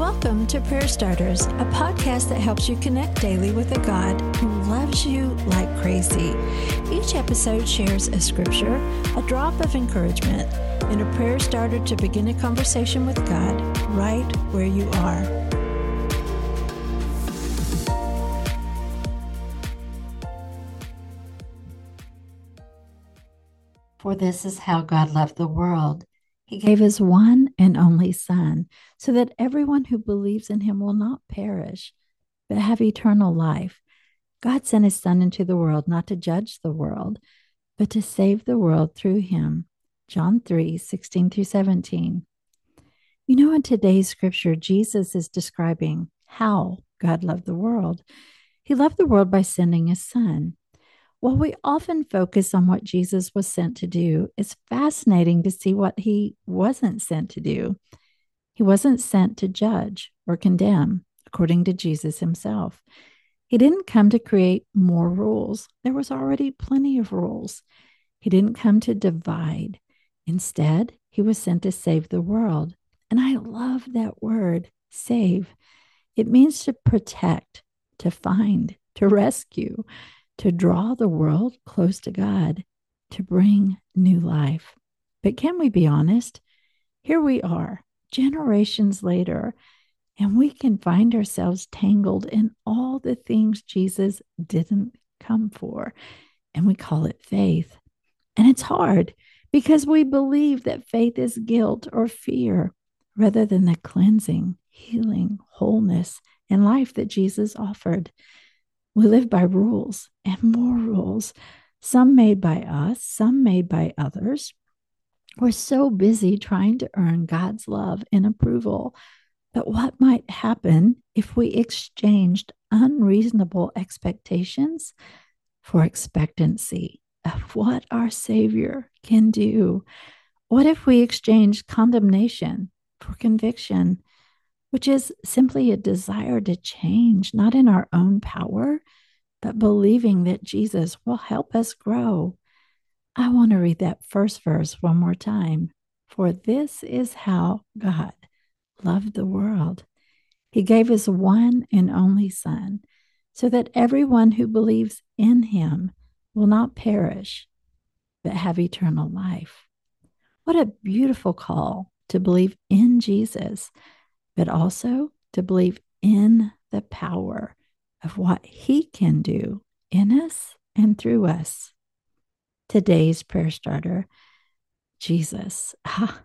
Welcome to Prayer Starters, a podcast that helps you connect daily with a God who loves you like crazy. Each episode shares a scripture, a drop of encouragement, and a prayer starter to begin a conversation with God right where you are. For this is how God loved the world he gave his one and only Son, so that everyone who believes in him will not perish, but have eternal life. God sent his Son into the world not to judge the world, but to save the world through him. John 3 16 through 17. You know, in today's scripture, Jesus is describing how God loved the world. He loved the world by sending his Son. While we often focus on what Jesus was sent to do, it's fascinating to see what he wasn't sent to do. He wasn't sent to judge or condemn, according to Jesus himself. He didn't come to create more rules, there was already plenty of rules. He didn't come to divide. Instead, he was sent to save the world. And I love that word, save. It means to protect, to find, to rescue to draw the world close to God, to bring new life. But can we be honest? Here we are, generations later, and we can find ourselves tangled in all the things Jesus didn't come for. And we call it faith. And it's hard because we believe that faith is guilt or fear rather than the cleansing, healing, wholeness, and life that Jesus offered. We live by rules and more rules, some made by us, some made by others. We're so busy trying to earn God's love and approval. But what might happen if we exchanged unreasonable expectations for expectancy of what our Savior can do? What if we exchanged condemnation for conviction which is simply a desire to change, not in our own power, but believing that Jesus will help us grow. I want to read that first verse one more time. For this is how God loved the world. He gave his one and only Son, so that everyone who believes in him will not perish, but have eternal life. What a beautiful call to believe in Jesus but also to believe in the power of what He can do in us and through us. Today's prayer starter Jesus, ah,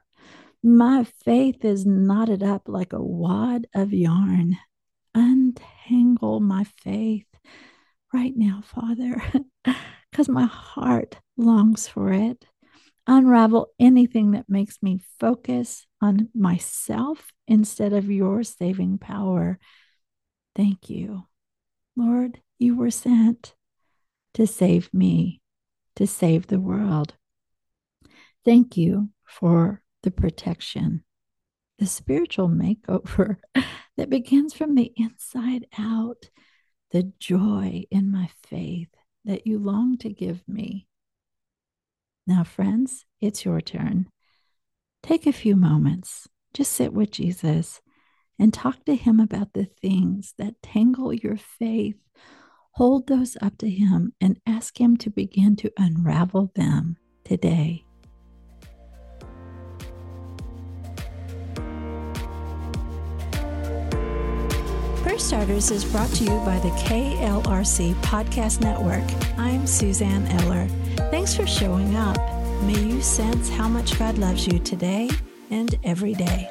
my faith is knotted up like a wad of yarn. Untangle my faith right now, Father, because my heart longs for it unravel anything that makes me focus on myself instead of your saving power. Thank you. Lord, you were sent to save me, to save the world. Thank you for the protection, the spiritual makeover that begins from the inside out, the joy in my faith that you long to give me now, friends, it's your turn. Take a few moments, just sit with Jesus and talk to him about the things that tangle your faith. Hold those up to him and ask him to begin to unravel them today. Prayer Starters is brought to you by the KLRC Podcast Network. I'm Suzanne Eller. Thanks for showing up. May you sense how much God loves you today and every day.